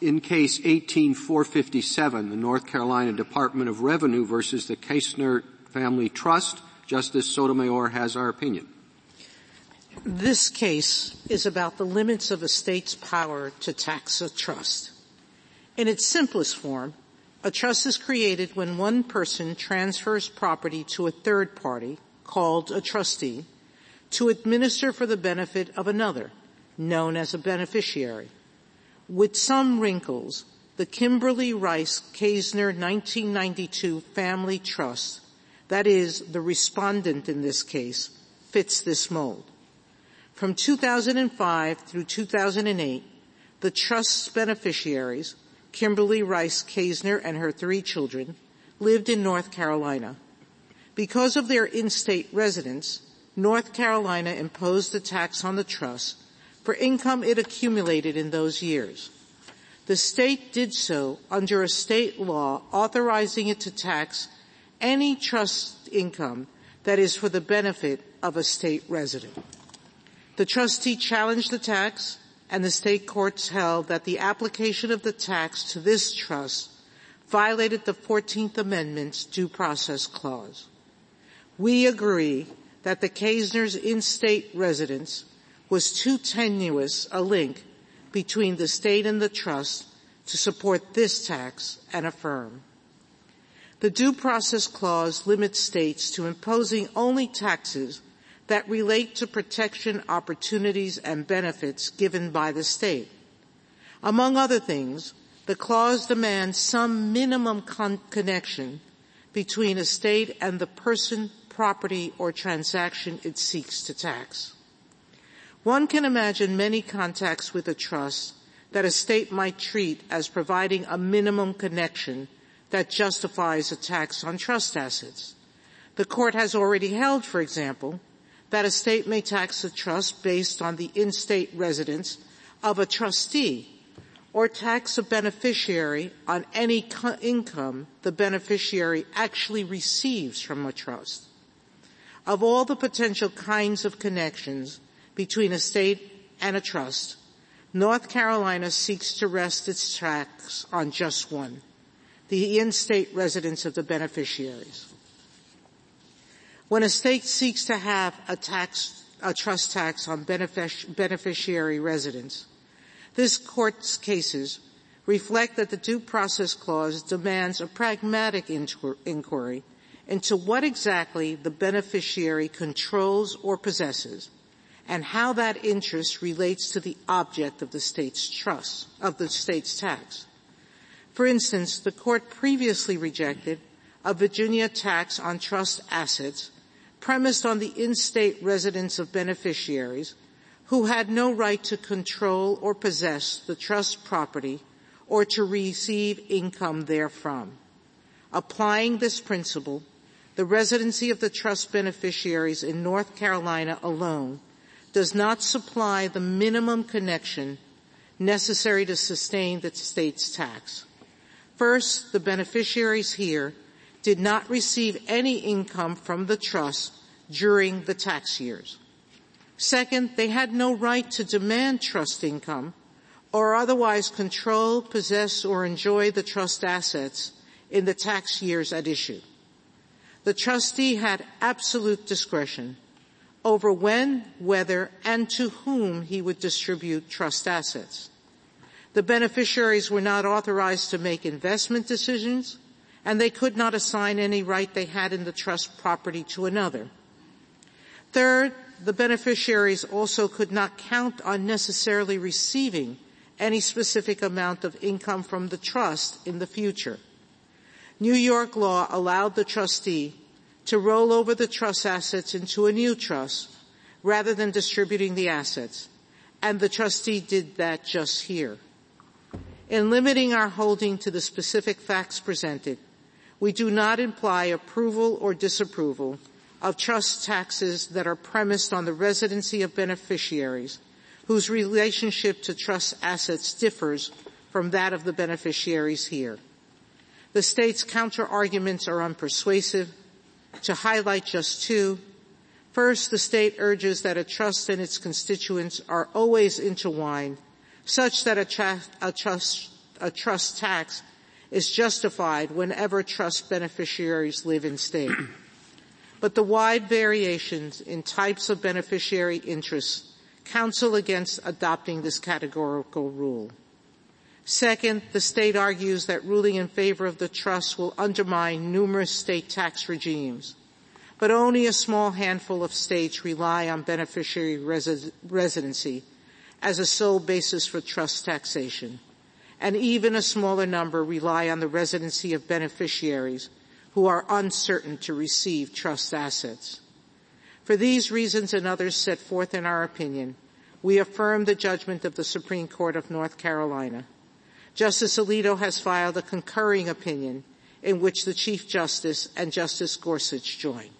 in case 18457, the North Carolina Department of Revenue versus the Kaestner Family Trust, Justice Sotomayor has our opinion. This case is about the limits of a state's power to tax a trust. In its simplest form, a trust is created when one person transfers property to a third party, called a trustee, to administer for the benefit of another, known as a beneficiary. With some wrinkles, the Kimberly Rice Kaestner 1992 Family Trust, that is, the respondent in this case, fits this mold. From 2005 through 2008, the trust's beneficiaries, Kimberly Rice Kaestner and her three children, lived in North Carolina. Because of their in-state residence, North Carolina imposed a tax on the trust for income it accumulated in those years. The state did so under a state law authorizing it to tax any trust income that is for the benefit of a state resident. The trustee challenged the tax and the state courts held that the application of the tax to this trust violated the 14th Amendment's due process clause. We agree that the Kaestner's in-state residence was too tenuous a link between the state and the trust to support this tax and affirm. The due process clause limits states to imposing only taxes that relate to protection opportunities and benefits given by the state. Among other things, the clause demands some minimum con- connection between a state and the person, property, or transaction it seeks to tax. One can imagine many contacts with a trust that a state might treat as providing a minimum connection that justifies a tax on trust assets. The court has already held, for example, that a state may tax a trust based on the in-state residence of a trustee or tax a beneficiary on any co- income the beneficiary actually receives from a trust. Of all the potential kinds of connections, between a state and a trust, North Carolina seeks to rest its tax on just one, the in-state residence of the beneficiaries. When a state seeks to have a tax, a trust tax on benefic- beneficiary residence, this court's cases reflect that the due process clause demands a pragmatic inquiry into what exactly the beneficiary controls or possesses and how that interest relates to the object of the state's trust, of the state's tax. For instance, the court previously rejected a Virginia tax on trust assets premised on the in-state residence of beneficiaries who had no right to control or possess the trust property or to receive income therefrom. Applying this principle, the residency of the trust beneficiaries in North Carolina alone does not supply the minimum connection necessary to sustain the state's tax. First, the beneficiaries here did not receive any income from the trust during the tax years. Second, they had no right to demand trust income or otherwise control, possess, or enjoy the trust assets in the tax years at issue. The trustee had absolute discretion over when, whether, and to whom he would distribute trust assets. The beneficiaries were not authorized to make investment decisions, and they could not assign any right they had in the trust property to another. Third, the beneficiaries also could not count on necessarily receiving any specific amount of income from the trust in the future. New York law allowed the trustee to roll over the trust assets into a new trust rather than distributing the assets. And the trustee did that just here. In limiting our holding to the specific facts presented, we do not imply approval or disapproval of trust taxes that are premised on the residency of beneficiaries whose relationship to trust assets differs from that of the beneficiaries here. The state's counterarguments are unpersuasive to highlight just two, first, the state urges that a trust and its constituents are always intertwined, such that a, tra- a trust a trust tax is justified whenever trust beneficiaries live in state. but the wide variations in types of beneficiary interests counsel against adopting this categorical rule. Second, the state argues that ruling in favor of the trust will undermine numerous state tax regimes, but only a small handful of states rely on beneficiary resi- residency as a sole basis for trust taxation, and even a smaller number rely on the residency of beneficiaries who are uncertain to receive trust assets. For these reasons and others set forth in our opinion, we affirm the judgment of the Supreme Court of North Carolina. Justice Alito has filed a concurring opinion in which the Chief Justice and Justice Gorsuch join.